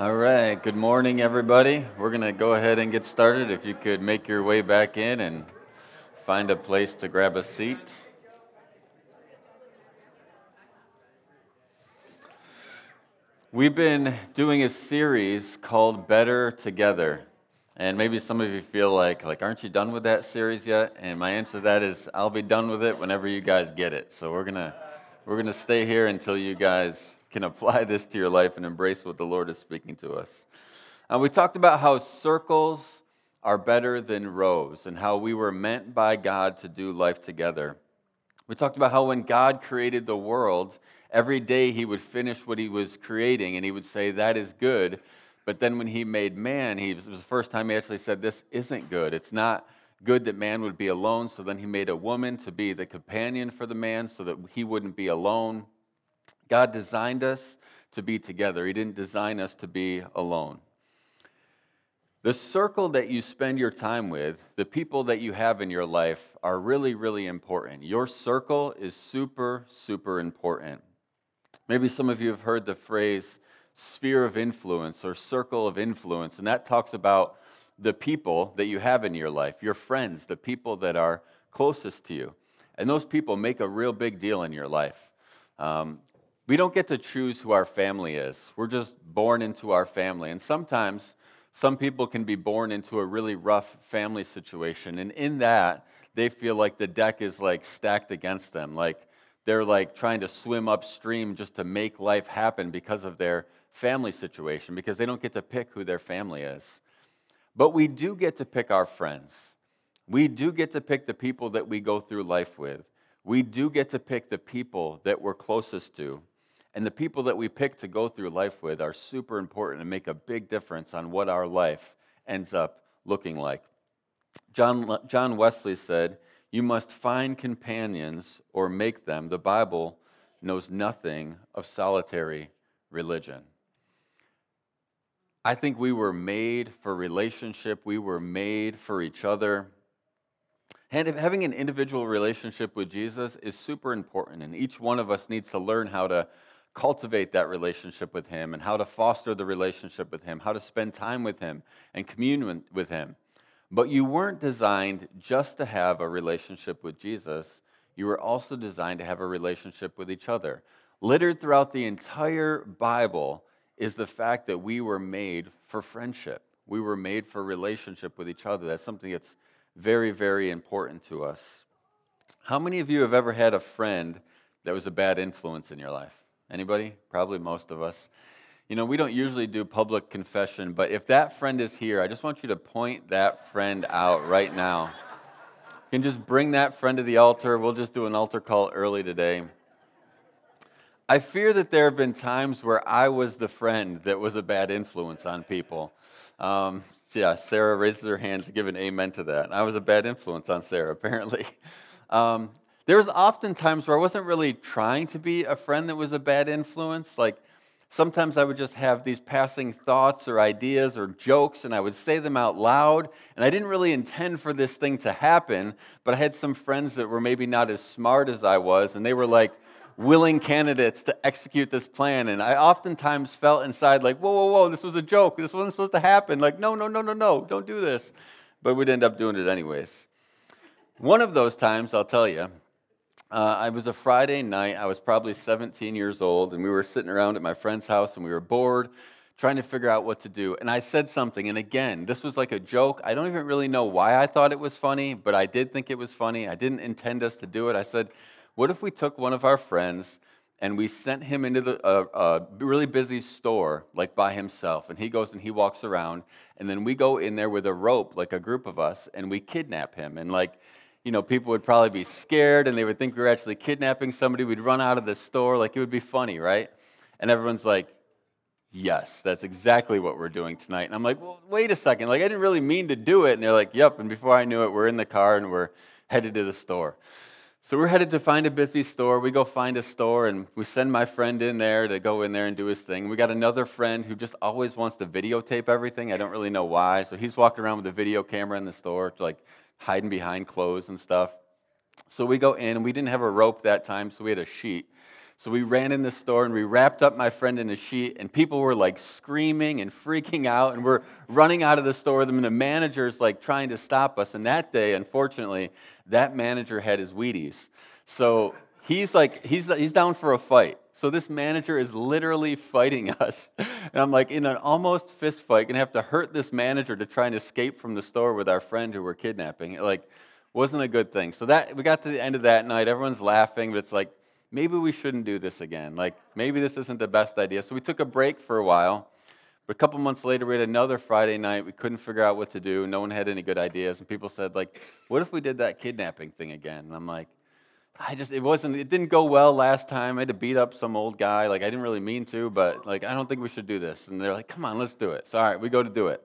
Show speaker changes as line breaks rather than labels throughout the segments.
All right, good morning, everybody. We're going to go ahead and get started. If you could make your way back in and find a place to grab a seat. We've been doing a series called Better Together. And maybe some of you feel like, like, aren't you done with that series yet? And my answer to that is, I'll be done with it whenever you guys get it. So we're gonna we're gonna stay here until you guys can apply this to your life and embrace what the Lord is speaking to us. Uh, we talked about how circles are better than rows and how we were meant by God to do life together. We talked about how when God created the world, every day he would finish what he was creating and he would say, That is good. But then when he made man, he, it was the first time he actually said, This isn't good. It's not good that man would be alone. So then he made a woman to be the companion for the man so that he wouldn't be alone. God designed us to be together, He didn't design us to be alone. The circle that you spend your time with, the people that you have in your life, are really, really important. Your circle is super, super important. Maybe some of you have heard the phrase sphere of influence or circle of influence, and that talks about the people that you have in your life, your friends, the people that are closest to you. And those people make a real big deal in your life. Um, we don't get to choose who our family is, we're just born into our family. And sometimes some people can be born into a really rough family situation. And in that, they feel like the deck is like stacked against them. Like they're like trying to swim upstream just to make life happen because of their family situation, because they don't get to pick who their family is. But we do get to pick our friends. We do get to pick the people that we go through life with. We do get to pick the people that we're closest to. And the people that we pick to go through life with are super important and make a big difference on what our life ends up looking like. John, John Wesley said, You must find companions or make them. The Bible knows nothing of solitary religion. I think we were made for relationship, we were made for each other. And having an individual relationship with Jesus is super important, and each one of us needs to learn how to cultivate that relationship with Him and how to foster the relationship with Him, how to spend time with Him and commune with Him. But you weren't designed just to have a relationship with Jesus, you were also designed to have a relationship with each other. Littered throughout the entire Bible is the fact that we were made for friendship. We were made for relationship with each other. That's something that's very, very important to us. How many of you have ever had a friend that was a bad influence in your life? Anybody? Probably most of us. You know, we don't usually do public confession, but if that friend is here, I just want you to point that friend out right now. You can just bring that friend to the altar. We'll just do an altar call early today. I fear that there have been times where I was the friend that was a bad influence on people. Um, yeah, Sarah raises her hand to give an amen to that. I was a bad influence on Sarah, apparently. Um, there was often times where I wasn't really trying to be a friend that was a bad influence. Like sometimes I would just have these passing thoughts or ideas or jokes, and I would say them out loud. And I didn't really intend for this thing to happen, but I had some friends that were maybe not as smart as I was, and they were like willing candidates to execute this plan. And I oftentimes felt inside like, whoa, whoa, whoa, this was a joke. This wasn't supposed to happen. Like, no, no, no, no, no, don't do this. But we'd end up doing it anyways. One of those times, I'll tell you, uh, it was a Friday night. I was probably 17 years old, and we were sitting around at my friend's house, and we were bored, trying to figure out what to do. And I said something, and again, this was like a joke. I don't even really know why I thought it was funny, but I did think it was funny. I didn't intend us to do it. I said, What if we took one of our friends and we sent him into the, uh, a really busy store, like by himself, and he goes and he walks around, and then we go in there with a rope, like a group of us, and we kidnap him, and like you know, people would probably be scared and they would think we were actually kidnapping somebody. We'd run out of the store. Like it would be funny, right? And everyone's like, yes, that's exactly what we're doing tonight. And I'm like, well, wait a second. Like, I didn't really mean to do it. And they're like, yep. And before I knew it, we're in the car and we're headed to the store. So we're headed to find a busy store. We go find a store and we send my friend in there to go in there and do his thing. We got another friend who just always wants to videotape everything. I don't really know why. So he's walking around with a video camera in the store like hiding behind clothes and stuff. So we go in, and we didn't have a rope that time, so we had a sheet. So we ran in the store and we wrapped up my friend in a sheet, and people were like screaming and freaking out, and we're running out of the store with them, and the manager's like trying to stop us. And that day, unfortunately, that manager had his Wheaties. So he's like, he's, he's down for a fight. So this manager is literally fighting us. And I'm like in an almost fist fight, gonna have to hurt this manager to try and escape from the store with our friend who we're kidnapping. It Like, wasn't a good thing. So that we got to the end of that night, everyone's laughing, but it's like, maybe we shouldn't do this again. Like, maybe this isn't the best idea. So we took a break for a while. But a couple months later, we had another Friday night. We couldn't figure out what to do. No one had any good ideas. And people said, like, what if we did that kidnapping thing again? And I'm like, I just, it wasn't, it didn't go well last time. I had to beat up some old guy. Like, I didn't really mean to, but like, I don't think we should do this. And they're like, come on, let's do it. So, all right, we go to do it.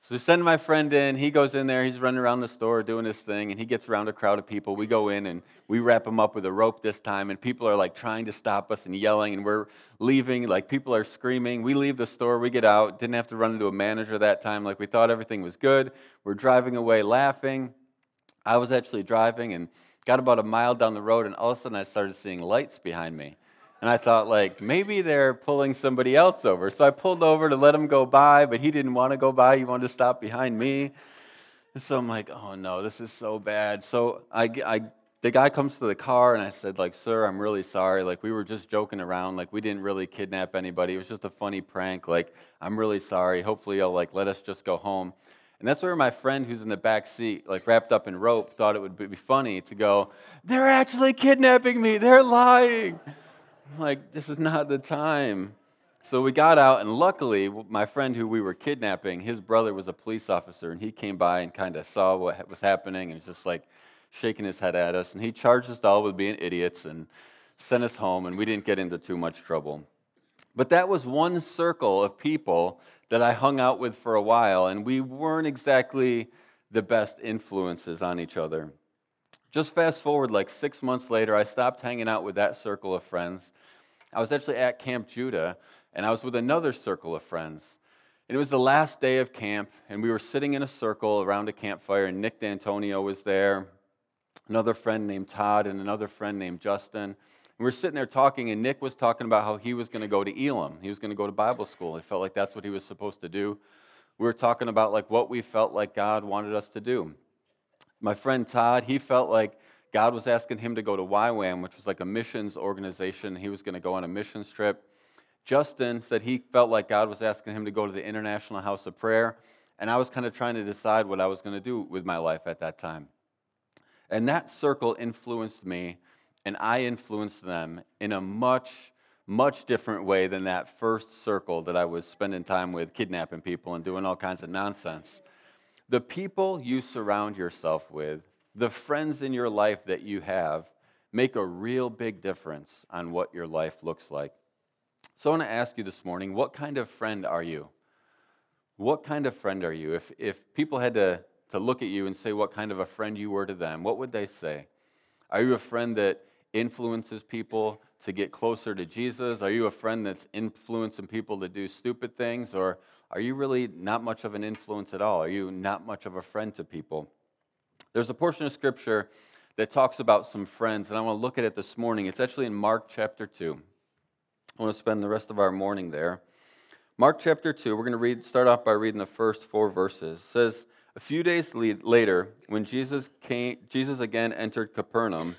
So we send my friend in. He goes in there. He's running around the store doing his thing, and he gets around a crowd of people. We go in and we wrap him up with a rope this time, and people are like trying to stop us and yelling, and we're leaving. Like people are screaming. We leave the store. We get out. Didn't have to run into a manager that time. Like we thought everything was good. We're driving away laughing. I was actually driving and got about a mile down the road, and all of a sudden I started seeing lights behind me. And I thought, like, maybe they're pulling somebody else over. So I pulled over to let him go by, but he didn't want to go by. He wanted to stop behind me. And so I'm like, oh no, this is so bad. So I, I, the guy comes to the car, and I said, like, sir, I'm really sorry. Like, we were just joking around. Like, we didn't really kidnap anybody. It was just a funny prank. Like, I'm really sorry. Hopefully, you'll like let us just go home. And that's where my friend who's in the back seat, like wrapped up in rope, thought it would be funny to go, they're actually kidnapping me. They're lying. I'm like, this is not the time. So we got out, and luckily, my friend who we were kidnapping, his brother was a police officer, and he came by and kind of saw what was happening and was just like shaking his head at us. And he charged us all with being idiots and sent us home, and we didn't get into too much trouble. But that was one circle of people that I hung out with for a while, and we weren't exactly the best influences on each other. Just fast forward like six months later, I stopped hanging out with that circle of friends I was actually at Camp Judah, and I was with another circle of friends. And it was the last day of camp, and we were sitting in a circle around a campfire, and Nick D'Antonio was there, another friend named Todd, and another friend named Justin. We were sitting there talking, and Nick was talking about how he was going to go to Elim. He was going to go to Bible school. He felt like that's what he was supposed to do. We were talking about like what we felt like God wanted us to do. My friend Todd, he felt like God was asking him to go to YWAM, which was like a missions organization. He was going to go on a missions trip. Justin said he felt like God was asking him to go to the International House of Prayer. And I was kind of trying to decide what I was going to do with my life at that time. And that circle influenced me, and I influenced them in a much, much different way than that first circle that I was spending time with, kidnapping people and doing all kinds of nonsense. The people you surround yourself with the friends in your life that you have make a real big difference on what your life looks like. So I want to ask you this morning what kind of friend are you? What kind of friend are you? If, if people had to, to look at you and say what kind of a friend you were to them, what would they say? Are you a friend that influences people to get closer to Jesus? Are you a friend that's influencing people to do stupid things? Or are you really not much of an influence at all? Are you not much of a friend to people? There's a portion of scripture that talks about some friends, and I want to look at it this morning. It's actually in Mark chapter 2. I want to spend the rest of our morning there. Mark chapter 2, we're going to read, start off by reading the first four verses. It says, A few days later, when Jesus, came, Jesus again entered Capernaum,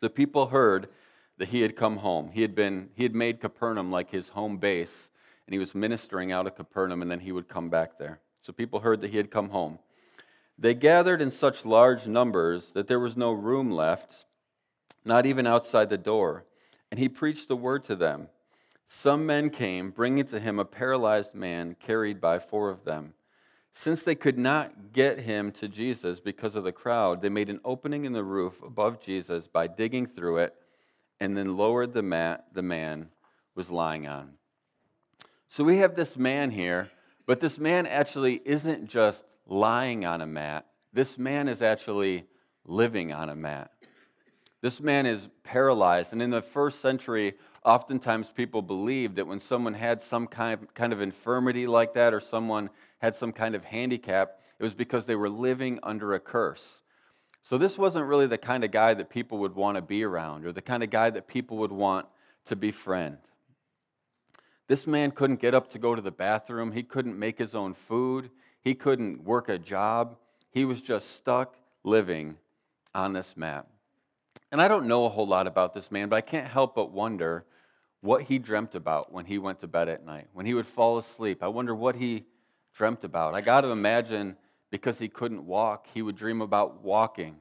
the people heard that he had come home. He had, been, he had made Capernaum like his home base, and he was ministering out of Capernaum, and then he would come back there. So people heard that he had come home. They gathered in such large numbers that there was no room left, not even outside the door, and he preached the word to them. Some men came, bringing to him a paralyzed man carried by four of them. Since they could not get him to Jesus because of the crowd, they made an opening in the roof above Jesus by digging through it and then lowered the mat the man was lying on. So we have this man here, but this man actually isn't just lying on a mat. This man is actually living on a mat. This man is paralyzed. And in the first century, oftentimes people believed that when someone had some kind, kind of infirmity like that or someone had some kind of handicap, it was because they were living under a curse. So this wasn't really the kind of guy that people would want to be around or the kind of guy that people would want to befriend. This man couldn't get up to go to the bathroom. He couldn't make his own food. He couldn't work a job. He was just stuck living on this mat. And I don't know a whole lot about this man, but I can't help but wonder what he dreamt about when he went to bed at night, when he would fall asleep. I wonder what he dreamt about. I got to imagine because he couldn't walk, he would dream about walking.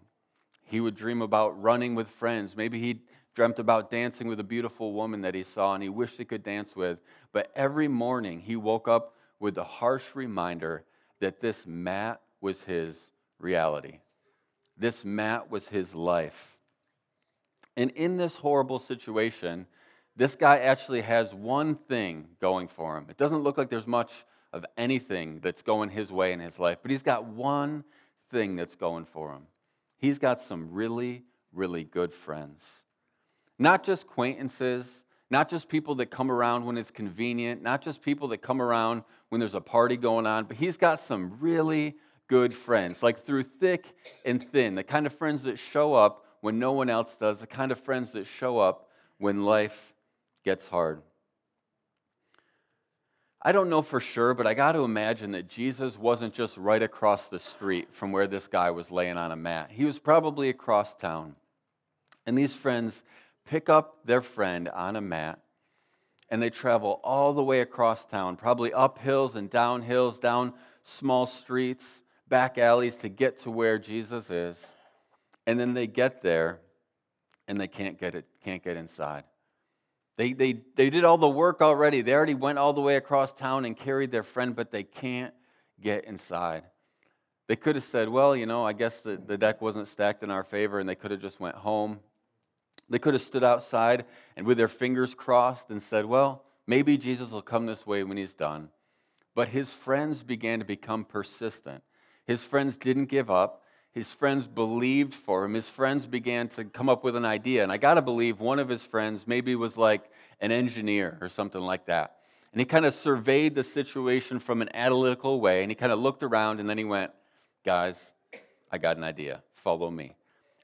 He would dream about running with friends. Maybe he dreamt about dancing with a beautiful woman that he saw and he wished he could dance with. But every morning he woke up with the harsh reminder that this mat was his reality. This mat was his life. And in this horrible situation, this guy actually has one thing going for him. It doesn't look like there's much of anything that's going his way in his life, but he's got one thing that's going for him. He's got some really, really good friends. Not just acquaintances, not just people that come around when it's convenient, not just people that come around when there's a party going on, but he's got some really good friends, like through thick and thin, the kind of friends that show up when no one else does, the kind of friends that show up when life gets hard. I don't know for sure, but I got to imagine that Jesus wasn't just right across the street from where this guy was laying on a mat. He was probably across town. And these friends pick up their friend on a mat and they travel all the way across town, probably up hills and down hills, down small streets, back alleys to get to where Jesus is. And then they get there and they can't get it, can't get inside. They, they, they did all the work already. They already went all the way across town and carried their friend, but they can't get inside. They could have said, well, you know, I guess the, the deck wasn't stacked in our favor, and they could have just went home. They could have stood outside and with their fingers crossed and said, well, maybe Jesus will come this way when he's done. But his friends began to become persistent. His friends didn't give up. His friends believed for him. His friends began to come up with an idea. And I got to believe one of his friends maybe was like an engineer or something like that. And he kind of surveyed the situation from an analytical way. And he kind of looked around and then he went, Guys, I got an idea. Follow me.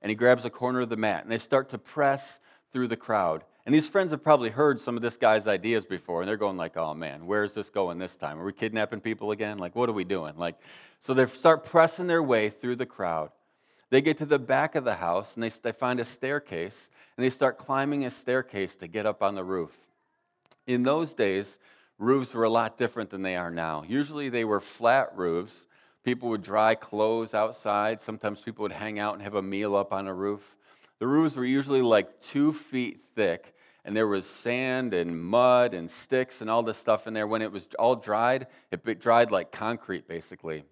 And he grabs a corner of the mat and they start to press through the crowd. And these friends have probably heard some of this guy's ideas before, and they're going like, "Oh man, where's this going this time? Are we kidnapping people again? Like, what are we doing?" Like, so they start pressing their way through the crowd. They get to the back of the house, and they, they find a staircase, and they start climbing a staircase to get up on the roof. In those days, roofs were a lot different than they are now. Usually, they were flat roofs. People would dry clothes outside. Sometimes people would hang out and have a meal up on a roof. The roofs were usually like two feet thick, and there was sand and mud and sticks and all this stuff in there. When it was all dried, it dried like concrete, basically.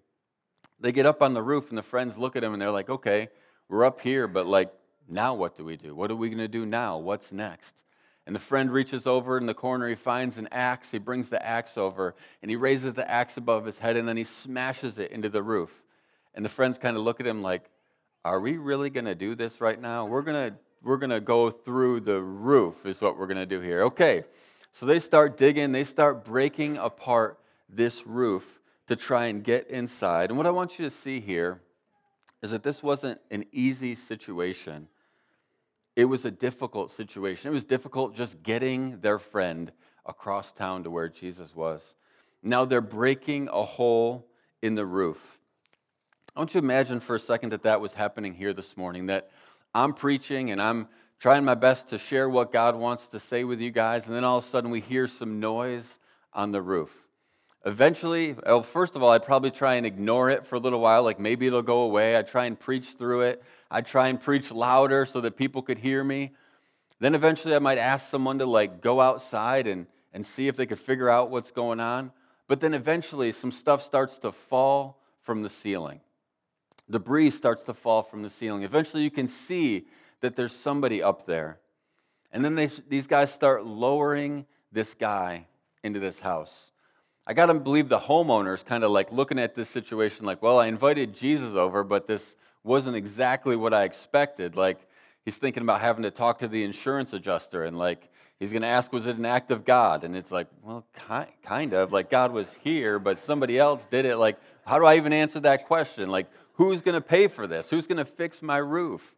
They get up on the roof, and the friends look at them and they're like, okay, we're up here, but like, now what do we do? What are we going to do now? What's next? And the friend reaches over in the corner. He finds an axe. He brings the axe over and he raises the axe above his head and then he smashes it into the roof. And the friends kind of look at him like, are we really going to do this right now? We're going to we're going to go through the roof is what we're going to do here. Okay. So they start digging, they start breaking apart this roof to try and get inside. And what I want you to see here is that this wasn't an easy situation. It was a difficult situation. It was difficult just getting their friend across town to where Jesus was. Now they're breaking a hole in the roof. I want you to imagine for a second that that was happening here this morning, that I'm preaching and I'm trying my best to share what God wants to say with you guys, and then all of a sudden we hear some noise on the roof. Eventually, well, first of all, I'd probably try and ignore it for a little while, like maybe it'll go away. I'd try and preach through it. I'd try and preach louder so that people could hear me. Then eventually I might ask someone to like go outside and, and see if they could figure out what's going on. But then eventually some stuff starts to fall from the ceiling debris starts to fall from the ceiling. Eventually, you can see that there's somebody up there. And then they, these guys start lowering this guy into this house. I got to believe the homeowner's kind of like looking at this situation like, well, I invited Jesus over, but this wasn't exactly what I expected. Like, he's thinking about having to talk to the insurance adjuster and like, he's going to ask, was it an act of God? And it's like, well, kind of. Like, God was here, but somebody else did it. Like, how do I even answer that question? Like, Who's going to pay for this? Who's going to fix my roof?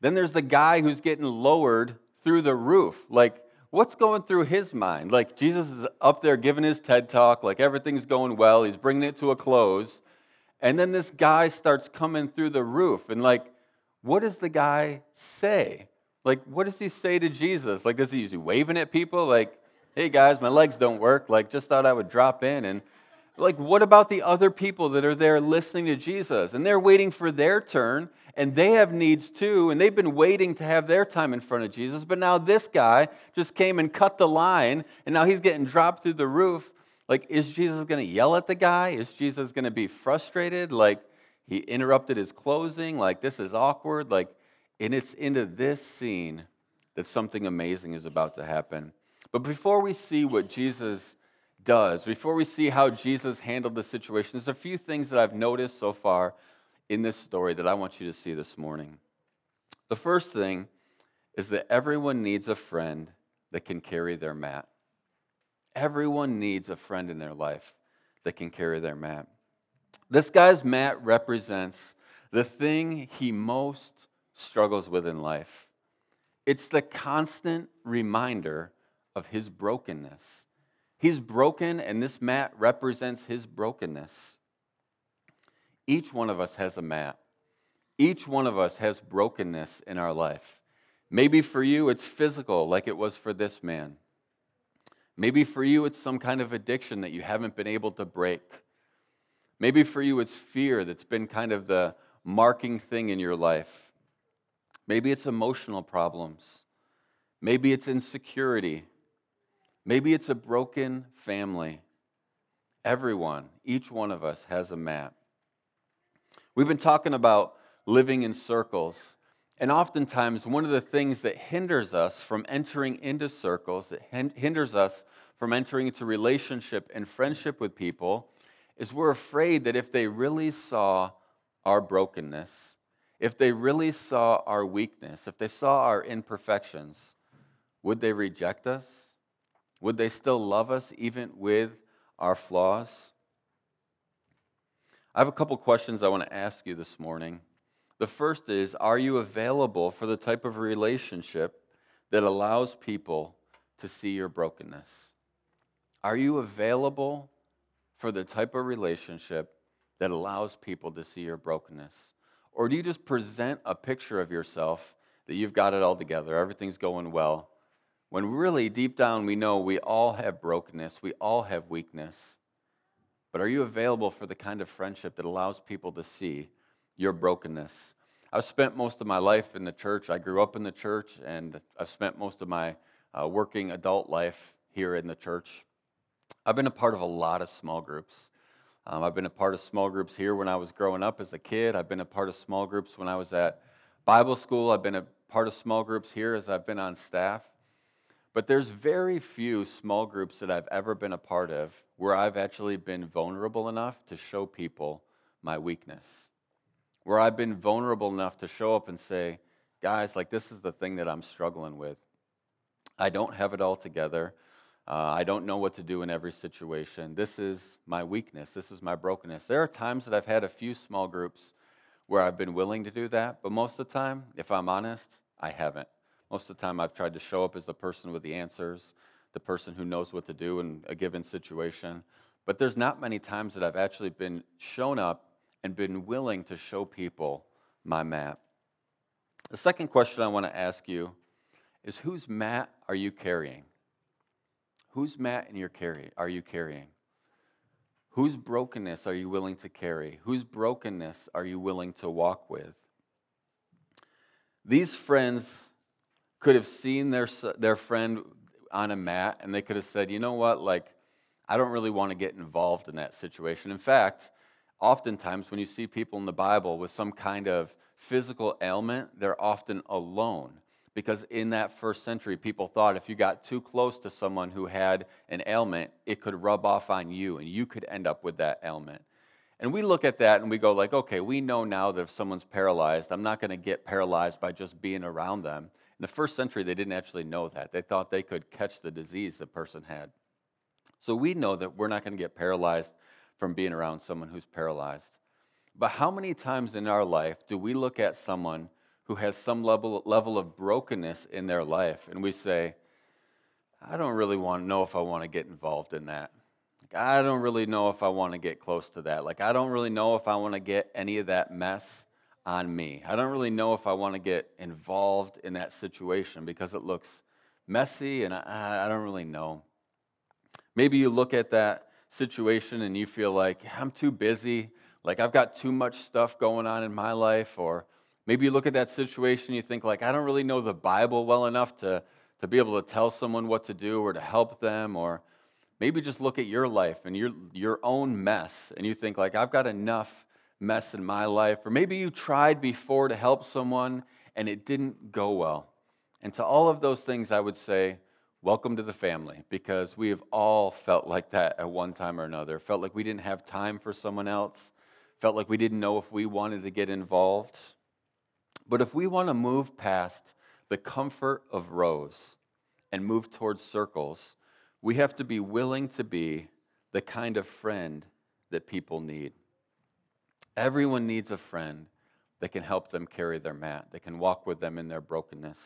Then there's the guy who's getting lowered through the roof. Like, what's going through his mind? Like, Jesus is up there giving his TED talk, like everything's going well, he's bringing it to a close. And then this guy starts coming through the roof. And, like, what does the guy say? Like, what does he say to Jesus? Like, is he usually waving at people? Like, hey guys, my legs don't work. Like, just thought I would drop in. And, like, what about the other people that are there listening to Jesus? And they're waiting for their turn, and they have needs too, and they've been waiting to have their time in front of Jesus. But now this guy just came and cut the line, and now he's getting dropped through the roof. Like, is Jesus going to yell at the guy? Is Jesus going to be frustrated? Like, he interrupted his closing. Like, this is awkward. Like, and it's into this scene that something amazing is about to happen. But before we see what Jesus does, before we see how Jesus handled the situation, there's a few things that I've noticed so far in this story that I want you to see this morning. The first thing is that everyone needs a friend that can carry their mat. Everyone needs a friend in their life that can carry their mat. This guy's mat represents the thing he most struggles with in life. It's the constant reminder of his brokenness. He's broken, and this mat represents his brokenness. Each one of us has a mat. Each one of us has brokenness in our life. Maybe for you, it's physical, like it was for this man. Maybe for you, it's some kind of addiction that you haven't been able to break. Maybe for you, it's fear that's been kind of the marking thing in your life. Maybe it's emotional problems. Maybe it's insecurity. Maybe it's a broken family. Everyone, each one of us has a map. We've been talking about living in circles. And oftentimes, one of the things that hinders us from entering into circles, that hinders us from entering into relationship and friendship with people, is we're afraid that if they really saw our brokenness, if they really saw our weakness, if they saw our imperfections, would they reject us? Would they still love us even with our flaws? I have a couple questions I want to ask you this morning. The first is Are you available for the type of relationship that allows people to see your brokenness? Are you available for the type of relationship that allows people to see your brokenness? Or do you just present a picture of yourself that you've got it all together, everything's going well, when really deep down we know we all have brokenness, we all have weakness? But are you available for the kind of friendship that allows people to see your brokenness? I've spent most of my life in the church. I grew up in the church, and I've spent most of my uh, working adult life here in the church. I've been a part of a lot of small groups. Um, I've been a part of small groups here when I was growing up as a kid. I've been a part of small groups when I was at Bible school. I've been a part of small groups here as I've been on staff. But there's very few small groups that I've ever been a part of where I've actually been vulnerable enough to show people my weakness. Where I've been vulnerable enough to show up and say, guys, like this is the thing that I'm struggling with. I don't have it all together. Uh, I don't know what to do in every situation. This is my weakness. This is my brokenness. There are times that I've had a few small groups where I've been willing to do that, but most of the time, if I'm honest, I haven't. Most of the time, I've tried to show up as the person with the answers, the person who knows what to do in a given situation. But there's not many times that I've actually been shown up and been willing to show people my map. The second question I want to ask you is whose mat are you carrying? Whose mat in your carry are you carrying? Whose brokenness are you willing to carry? Whose brokenness are you willing to walk with? These friends could have seen their, their friend on a mat and they could have said, you know what, like, I don't really want to get involved in that situation. In fact, oftentimes when you see people in the Bible with some kind of physical ailment, they're often alone. Because in that first century, people thought if you got too close to someone who had an ailment, it could rub off on you and you could end up with that ailment. And we look at that and we go like, okay, we know now that if someone's paralyzed, I'm not going to get paralyzed by just being around them. In the first century, they didn't actually know that. They thought they could catch the disease the person had. So we know that we're not going to get paralyzed from being around someone who's paralyzed. But how many times in our life do we look at someone who has some level, level of brokenness in their life, and we say, I don't really want to know if I want to get involved in that. Like, I don't really know if I want to get close to that. Like, I don't really know if I want to get any of that mess on me. I don't really know if I want to get involved in that situation because it looks messy and I, I don't really know. Maybe you look at that situation and you feel like, I'm too busy, like I've got too much stuff going on in my life. Or maybe you look at that situation and you think, like, I don't really know the Bible well enough to, to be able to tell someone what to do or to help them. Or maybe just look at your life and your, your own mess and you think, like, I've got enough mess in my life. Or maybe you tried before to help someone and it didn't go well. And to all of those things, I would say, welcome to the family because we have all felt like that at one time or another. Felt like we didn't have time for someone else, felt like we didn't know if we wanted to get involved. But if we want to move past the comfort of rows and move towards circles, we have to be willing to be the kind of friend that people need. Everyone needs a friend that can help them carry their mat, that can walk with them in their brokenness.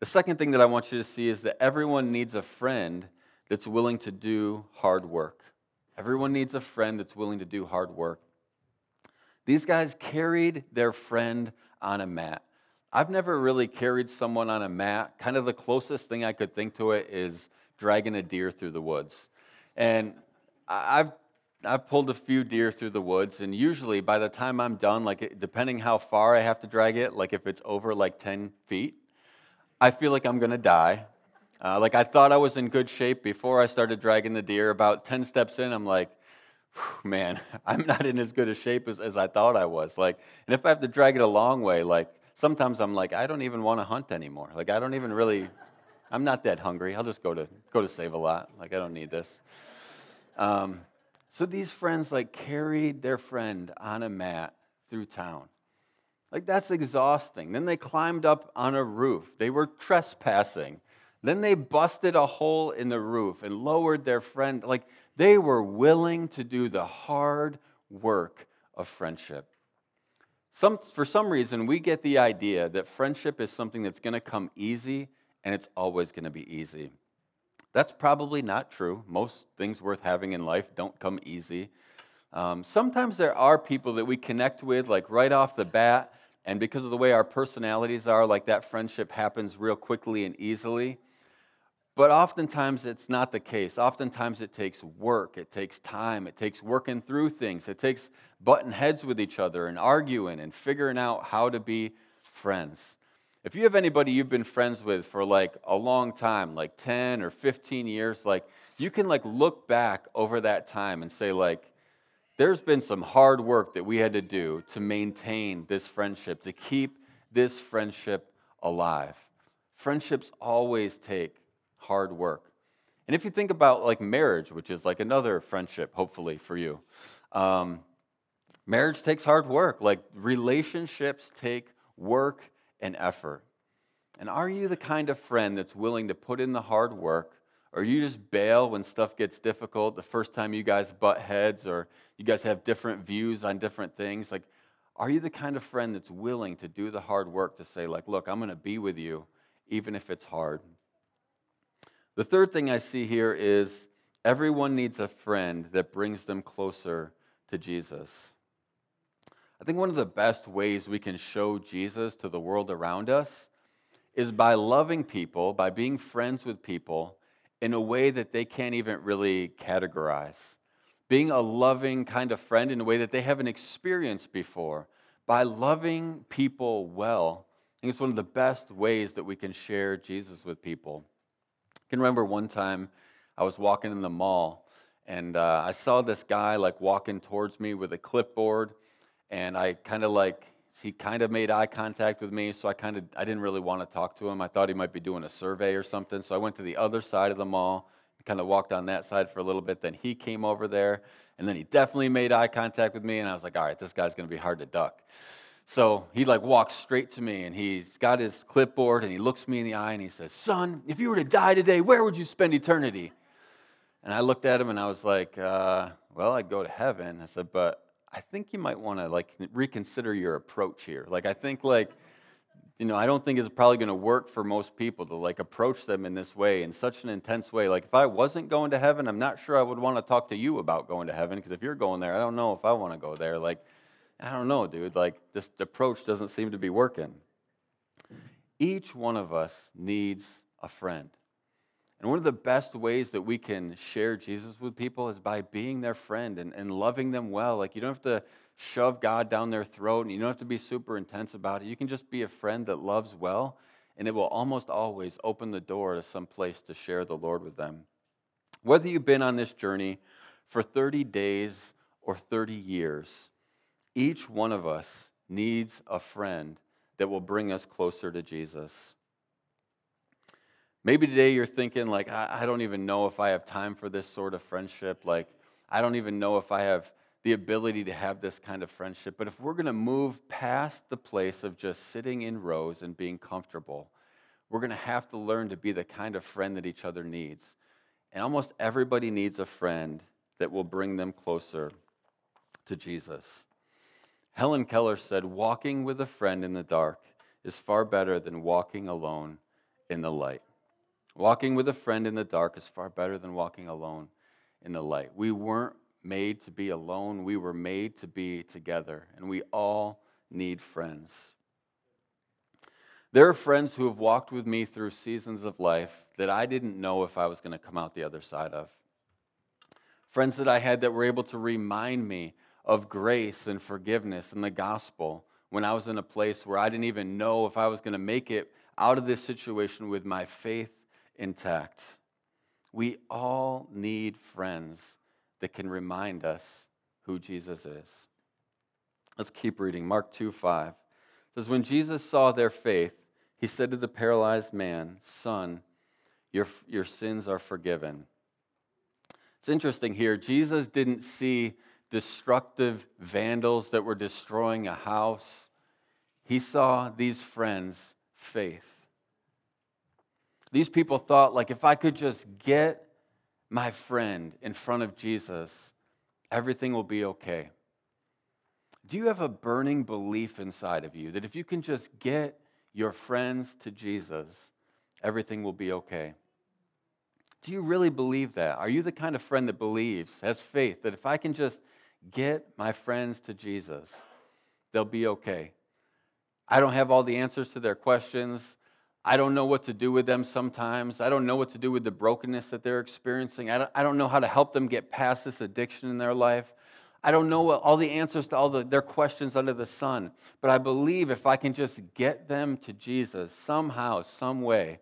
The second thing that I want you to see is that everyone needs a friend that's willing to do hard work. Everyone needs a friend that's willing to do hard work. These guys carried their friend on a mat. I've never really carried someone on a mat. Kind of the closest thing I could think to it is dragging a deer through the woods. And I've I've pulled a few deer through the woods, and usually by the time I'm done, like depending how far I have to drag it, like if it's over like 10 feet, I feel like I'm gonna die. Uh, like I thought I was in good shape before I started dragging the deer. About 10 steps in, I'm like, man, I'm not in as good a shape as, as I thought I was. Like, and if I have to drag it a long way, like sometimes I'm like, I don't even want to hunt anymore. Like I don't even really, I'm not that hungry. I'll just go to go to save a lot. Like I don't need this. Um, so these friends like carried their friend on a mat through town. Like that's exhausting. Then they climbed up on a roof. They were trespassing. Then they busted a hole in the roof and lowered their friend. Like they were willing to do the hard work of friendship. Some, for some reason, we get the idea that friendship is something that's going to come easy and it's always going to be easy. That's probably not true. Most things worth having in life don't come easy. Um, sometimes there are people that we connect with, like right off the bat, and because of the way our personalities are, like that friendship happens real quickly and easily. But oftentimes it's not the case. Oftentimes it takes work, it takes time, it takes working through things, it takes butting heads with each other and arguing and figuring out how to be friends. If you have anybody you've been friends with for like a long time, like 10 or 15 years, like you can like look back over that time and say like there's been some hard work that we had to do to maintain this friendship, to keep this friendship alive. Friendships always take hard work. And if you think about like marriage, which is like another friendship, hopefully for you, um, marriage takes hard work. Like relationships take work and effort? And are you the kind of friend that's willing to put in the hard work? Or you just bail when stuff gets difficult the first time you guys butt heads or you guys have different views on different things? Like, are you the kind of friend that's willing to do the hard work to say, like, look, I'm going to be with you even if it's hard? The third thing I see here is everyone needs a friend that brings them closer to Jesus. I think one of the best ways we can show Jesus to the world around us is by loving people, by being friends with people in a way that they can't even really categorize. Being a loving kind of friend in a way that they haven't experienced before. By loving people well, I think it's one of the best ways that we can share Jesus with people. I can remember one time I was walking in the mall and uh, I saw this guy like walking towards me with a clipboard and I kind of like he kind of made eye contact with me, so I kind of I didn't really want to talk to him. I thought he might be doing a survey or something, so I went to the other side of the mall kind of walked on that side for a little bit. Then he came over there, and then he definitely made eye contact with me, and I was like, all right, this guy's going to be hard to duck. So he like walks straight to me, and he's got his clipboard, and he looks me in the eye, and he says, "Son, if you were to die today, where would you spend eternity?" And I looked at him, and I was like, uh, "Well, I'd go to heaven." I said, "But." I think you might want to like reconsider your approach here. Like I think like you know, I don't think it's probably going to work for most people to like approach them in this way, in such an intense way. Like, if I wasn't going to heaven, I'm not sure I would want to talk to you about going to heaven because if you're going there, I don't know if I want to go there. Like, I don't know, dude. Like, this approach doesn't seem to be working. Each one of us needs a friend. And one of the best ways that we can share Jesus with people is by being their friend and, and loving them well. Like, you don't have to shove God down their throat and you don't have to be super intense about it. You can just be a friend that loves well, and it will almost always open the door to some place to share the Lord with them. Whether you've been on this journey for 30 days or 30 years, each one of us needs a friend that will bring us closer to Jesus. Maybe today you're thinking, like, I, I, don't even know if I have time for this sort of friendship. Like, I don't even know if I have the ability to have this kind of friendship. But if we're going to move past the place of just sitting in rows and being comfortable, we're going to have to learn to be the kind of friend that each other needs. And almost everybody needs a friend that will bring them closer to Jesus. Helen Keller said, Walking with a friend in the dark is far better than walking alone in the light. Walking with a friend in the dark is far better than walking alone in the light. We weren't made to be alone, we were made to be together, and we all need friends. There are friends who have walked with me through seasons of life that I didn't know if I was going to come out the other side of. Friends that I had that were able to remind me of grace and forgiveness and the gospel when I was in a place where I didn't even know if I was going to make it out of this situation with my faith intact. We all need friends that can remind us who Jesus is. Let's keep reading. Mark 2 5 says, When Jesus saw their faith, he said to the paralyzed man, Son, your, your sins are forgiven. It's interesting here. Jesus didn't see destructive vandals that were destroying a house. He saw these friends' faith. These people thought, like, if I could just get my friend in front of Jesus, everything will be okay. Do you have a burning belief inside of you that if you can just get your friends to Jesus, everything will be okay? Do you really believe that? Are you the kind of friend that believes, has faith, that if I can just get my friends to Jesus, they'll be okay? I don't have all the answers to their questions. I don't know what to do with them sometimes. I don't know what to do with the brokenness that they're experiencing. I don't, I don't know how to help them get past this addiction in their life. I don't know what, all the answers to all the, their questions under the sun. But I believe if I can just get them to Jesus somehow, some way,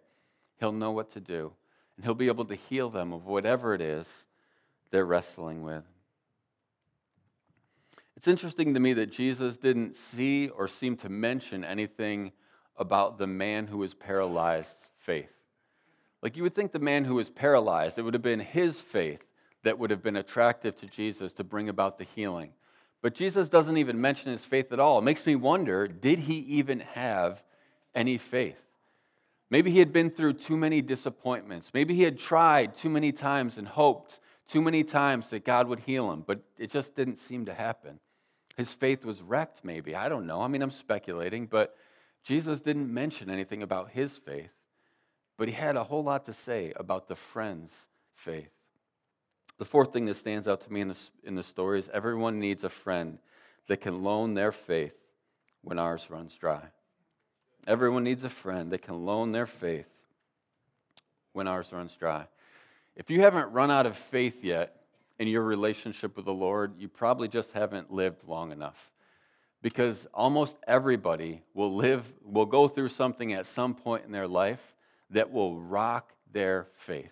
He'll know what to do. And He'll be able to heal them of whatever it is they're wrestling with. It's interesting to me that Jesus didn't see or seem to mention anything about the man who was paralyzed faith. Like you would think the man who was paralyzed, it would have been his faith that would have been attractive to Jesus to bring about the healing. But Jesus doesn't even mention his faith at all. It makes me wonder did he even have any faith? Maybe he had been through too many disappointments. Maybe he had tried too many times and hoped too many times that God would heal him, but it just didn't seem to happen. His faith was wrecked, maybe. I don't know. I mean, I'm speculating, but Jesus didn't mention anything about his faith, but he had a whole lot to say about the friend's faith. The fourth thing that stands out to me in the, in story is everyone needs a friend that can loan their faith when ours runs dry. Everyone needs a friend that can loan their faith when ours runs dry. If you haven't run out of faith yet in your relationship with the Lord, you probably just haven't lived long enough because almost everybody will live will go through something at some point in their life that will rock their faith.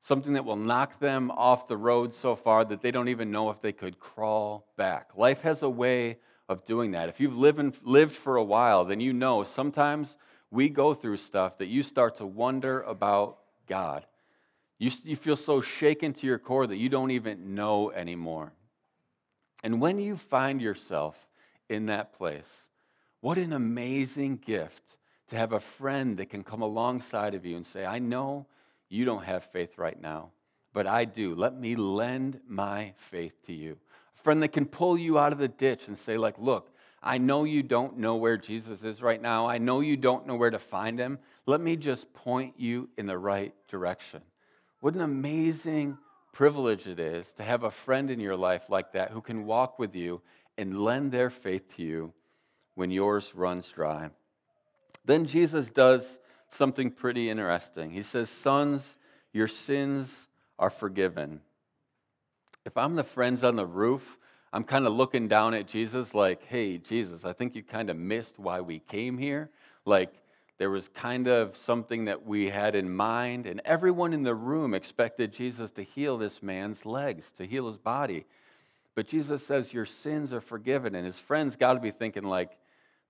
Something that will knock them off the road so far that they don't even know if they could crawl back. Life has a way of doing that. If you've lived, in, lived for a while then you know sometimes we go through stuff that you start to wonder about god. You, you feel so shaken to your core that you don't even know anymore. And when you find yourself in that place. What an amazing gift to have a friend that can come alongside of you and say, I know you don't have faith right now, but I do. Let me lend my faith to you. A friend that can pull you out of the ditch and say, like, look, I know you don't know where Jesus is right now. I know you don't know where to find him. Let me just point you in the right direction. What an amazing privilege it is to have a friend in your life like that who can walk with you and lend their faith to you when yours runs dry. Then Jesus does something pretty interesting. He says, Sons, your sins are forgiven. If I'm the friends on the roof, I'm kind of looking down at Jesus like, hey, Jesus, I think you kind of missed why we came here. Like, there was kind of something that we had in mind, and everyone in the room expected Jesus to heal this man's legs, to heal his body. But Jesus says, Your sins are forgiven. And his friends got to be thinking, like,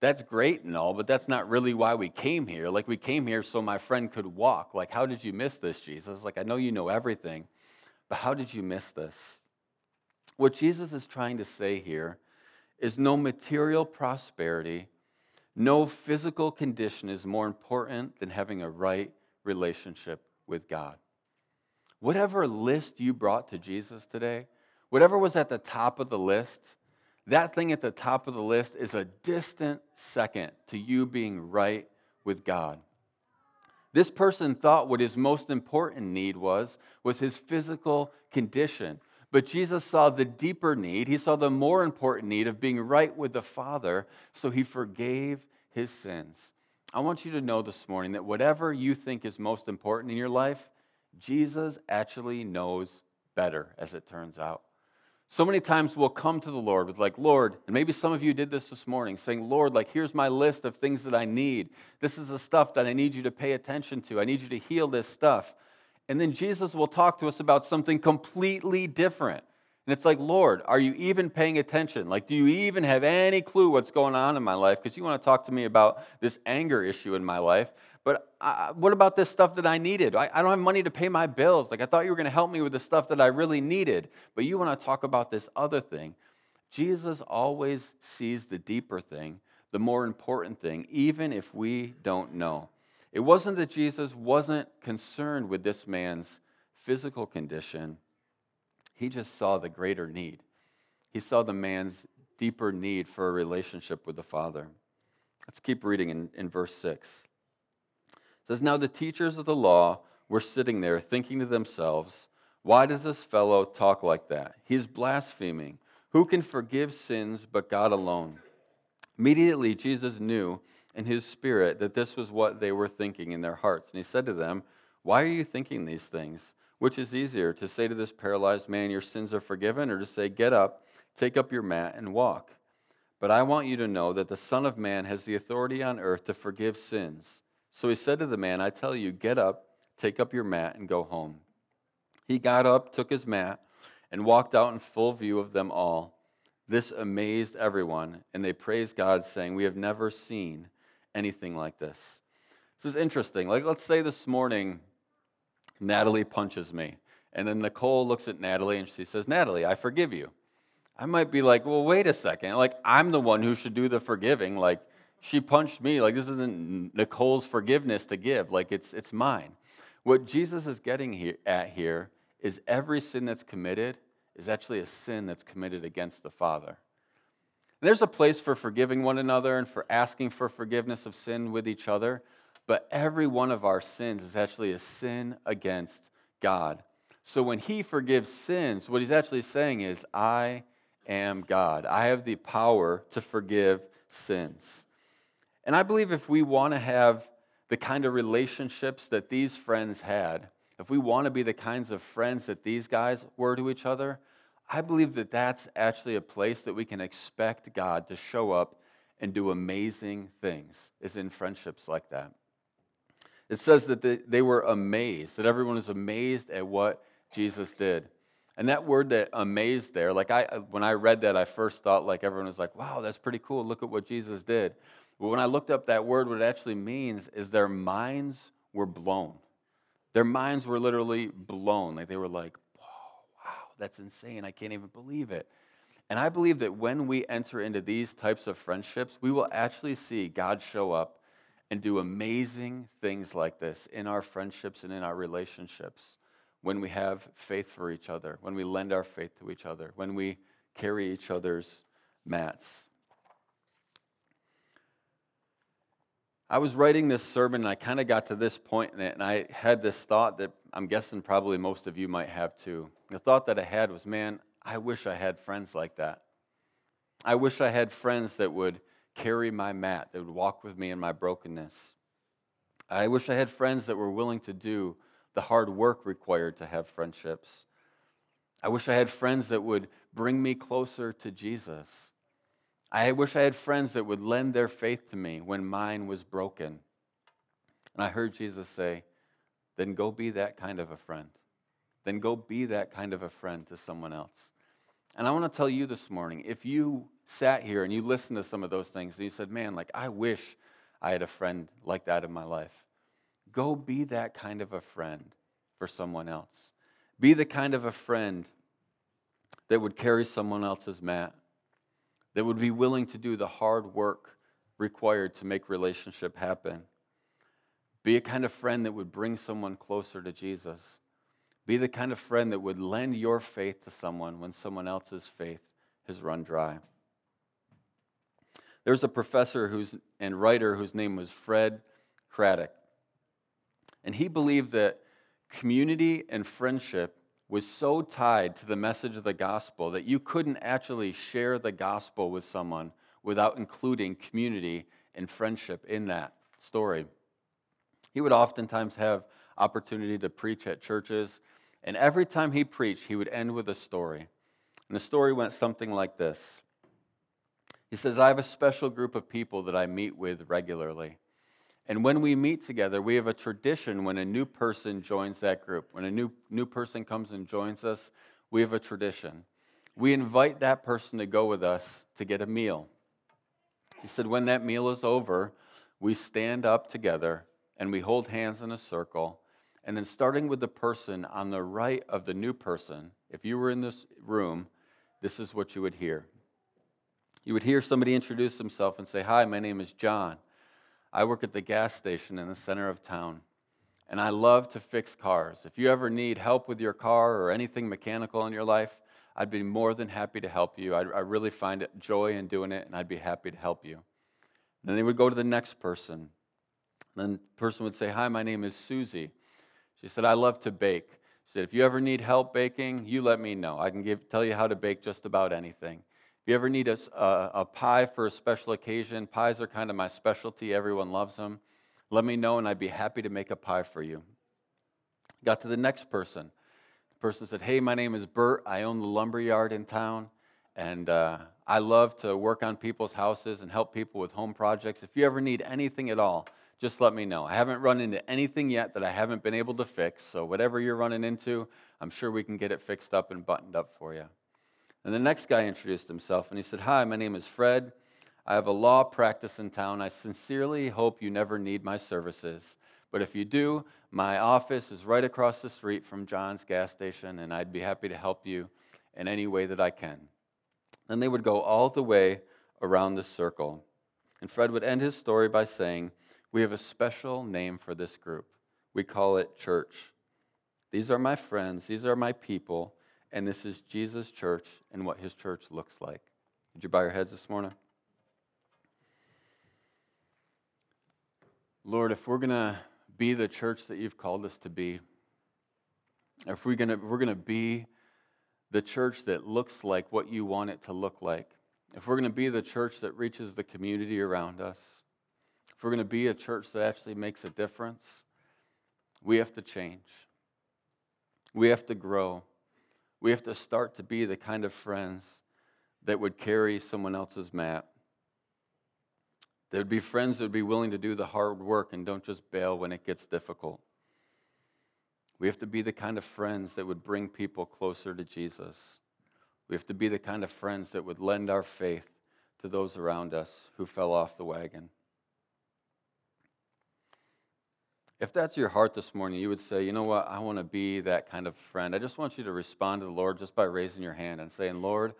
that's great and all, but that's not really why we came here. Like, we came here so my friend could walk. Like, how did you miss this, Jesus? Like, I know you know everything, but how did you miss this? What Jesus is trying to say here is no material prosperity no physical condition is more important than having a right relationship with God. Whatever list you brought to Jesus today, whatever was at the top of the list, that thing at the top of the list is a distant second to you being right with God. This person thought what his most important need was was his physical condition. But Jesus saw the deeper need. He saw the more important need of being right with the Father, so he forgave his sins. I want you to know this morning that whatever you think is most important in your life, Jesus actually knows better, as it turns out. So many times we'll come to the Lord with, like, Lord, and maybe some of you did this this morning, saying, Lord, like, here's my list of things that I need. This is the stuff that I need you to pay attention to. I need you to heal this stuff. And then Jesus will talk to us about something completely different. And it's like, Lord, are you even paying attention? Like, do you even have any clue what's going on in my life? Because you want to talk to me about this anger issue in my life. But uh, what about this stuff that I needed? I, I don't have money to pay my bills. Like, I thought you were going to help me with the stuff that I really needed. But you want to talk about this other thing. Jesus always sees the deeper thing, the more important thing, even if we don't know. It wasn't that Jesus wasn't concerned with this man's physical condition, he just saw the greater need. He saw the man's deeper need for a relationship with the Father. Let's keep reading in, in verse 6. Says, Now the teachers of the law were sitting there thinking to themselves, Why does this fellow talk like that? He's blaspheming. Who can forgive sins but God alone? Immediately, Jesus knew in his spirit that this was what they were thinking in their hearts. And he said to them, Why are you thinking these things? Which is easier, to say to this paralyzed man, Your sins are forgiven, or to say, Get up, take up your mat, and walk? But I want you to know that the Son of Man has the authority on earth to forgive sins. So he said to the man, I tell you, get up, take up your mat, and go home. He got up, took his mat, and walked out in full view of them all. This amazed everyone, and they praised God, saying, We have never seen anything like this. This is interesting. Like, let's say this morning, Natalie punches me. And then Nicole looks at Natalie and she says, Natalie, I forgive you. I might be like, well, wait a second. Like, I'm the one who should do the forgiving. Like, she punched me. Like, this isn't Nicole's forgiveness to give. Like, it's, it's mine. What Jesus is getting here, at here is every sin that's committed is actually a sin that's committed against the Father. There's a place for forgiving one another and for asking for forgiveness of sin with each other, but every one of our sins is actually a sin against God. So when He forgives sins, what He's actually saying is, I am God. I have the power to forgive sins. And I believe if we want to have the kind of relationships that these friends had, if we want to be the kinds of friends that these guys were to each other, I believe that that's actually a place that we can expect God to show up and do amazing things, is in friendships like that. It says that they, were amazed, that everyone was amazed at what Jesus did. And that word that amazed there, like I when I read that, I first thought like everyone was like, wow, that's pretty cool. Look at what Jesus did. But when I looked up that word, what it actually means is their minds were blown. Their minds were literally blown. Like they were like, wow, wow, that's insane. I can't even believe it. And I believe that when we enter into these types of friendships, we will actually see God show up and do amazing things like this in our friendships and in our relationships when we have faith for each other, when we lend our faith to each other, when we carry each other's mats. I was writing this sermon and I kind of got to this point in it, and I had this thought that I'm guessing probably most of you might have too. The thought that I had was, man, I wish I had friends like that. I wish I had friends that would carry my mat, that would walk with me in my brokenness. I wish I had friends that were willing to do the hard work required to have friendships. I wish I had friends that would bring me closer to Jesus. I wish I had friends that would lend their faith to me when mine was broken. And I heard Jesus say, then go be that kind of a friend. Then go be that kind of a friend to someone else. And I want to tell you this morning if you sat here and you listened to some of those things and you said, man, like, I wish I had a friend like that in my life, go be that kind of a friend for someone else. Be the kind of a friend that would carry someone else's mat, that would be willing to do the hard work required to make relationship happen. Be a kind of friend that would bring someone closer to Jesus. Be the kind of friend that would lend your faith to someone when someone else's faith has run dry. There's a professor who's, and writer whose name was Fred Craddock. And he believed that community and friendship was so tied to the message of the gospel that you couldn't actually share the gospel with someone without including community and friendship in that story. He would oftentimes have opportunity to preach at churches and every time he preached, he would end with a story. And the story went something like this He says, I have a special group of people that I meet with regularly. And when we meet together, we have a tradition when a new person joins that group. When a new, new person comes and joins us, we have a tradition. We invite that person to go with us to get a meal. He said, when that meal is over, we stand up together and we hold hands in a circle and then starting with the person on the right of the new person, if you were in this room, this is what you would hear. You would hear somebody introduce himself and say, Hi, my name is John. I work at the gas station in the center of town, and I love to fix cars. If you ever need help with your car or anything mechanical in your life, I'd be more than happy to help you. I, I really find joy in doing it, and I'd be happy to help you. And then they would go to the next person. Then the person would say, Hi, my name is Susie. She said, I love to bake. She said, if you ever need help baking, you let me know. I can give, tell you how to bake just about anything. If you ever need a, a, a pie for a special occasion, pies are kind of my specialty. Everyone loves them. Let me know, and I'd be happy to make a pie for you. Got to the next person. The person said, Hey, my name is Bert. I own the lumber yard in town, and uh, I love to work on people's houses and help people with home projects. If you ever need anything at all, just let me know. I haven't run into anything yet that I haven't been able to fix, so whatever you're running into, I'm sure we can get it fixed up and buttoned up for you. And the next guy introduced himself and he said, Hi, my name is Fred. I have a law practice in town. I sincerely hope you never need my services. But if you do, my office is right across the street from John's gas station, and I'd be happy to help you in any way that I can. Then they would go all the way around the circle. And Fred would end his story by saying, we have a special name for this group. We call it church. These are my friends, these are my people, and this is Jesus' church and what his church looks like. Did you bow your heads this morning? Lord, if we're going to be the church that you've called us to be, if we're going we're to be the church that looks like what you want it to look like, if we're going to be the church that reaches the community around us, if we're going to be a church that actually makes a difference, we have to change. We have to grow. We have to start to be the kind of friends that would carry someone else's mat. There would be friends that would be willing to do the hard work and don't just bail when it gets difficult. We have to be the kind of friends that would bring people closer to Jesus. We have to be the kind of friends that would lend our faith to those around us who fell off the wagon. If that's your heart this morning, you would say, you know what, I want to be that kind of friend. I just want you to respond to the Lord just by raising your hand and saying, Lord,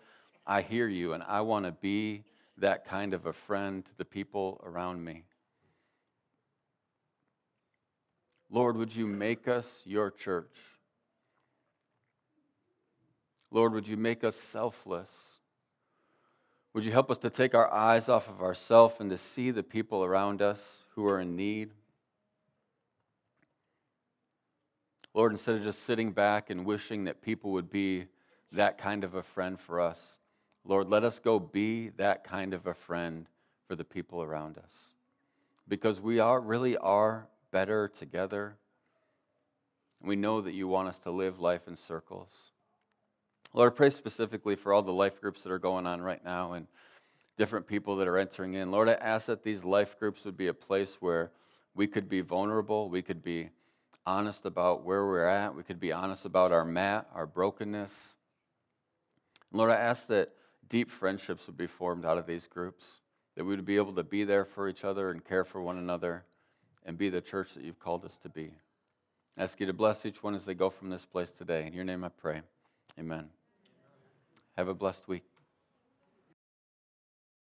I hear you, and I want to be that kind of a friend to the people around me. Lord, would you make us your church? Lord, would you make us selfless? Would you help us to take our eyes off of ourselves and to see the people around us who are in need? Lord, instead of just sitting back and wishing that people would be that kind of a friend for us, Lord, let us go be that kind of a friend for the people around us. Because we are really are better together. We know that you want us to live life in circles. Lord, I pray specifically for all the life groups that are going on right now and different people that are entering in. Lord, I ask that these life groups would be a place where we could be vulnerable, we could be honest about where we're at, we could be honest about our mat, our brokenness. Lord, I ask that deep friendships would be formed out of these groups, that we would be able to be there for each other and care for one another and be the church that you've called us to be. I ask you to bless each one as they go from this place today. In your name I pray. Amen. Have a blessed week.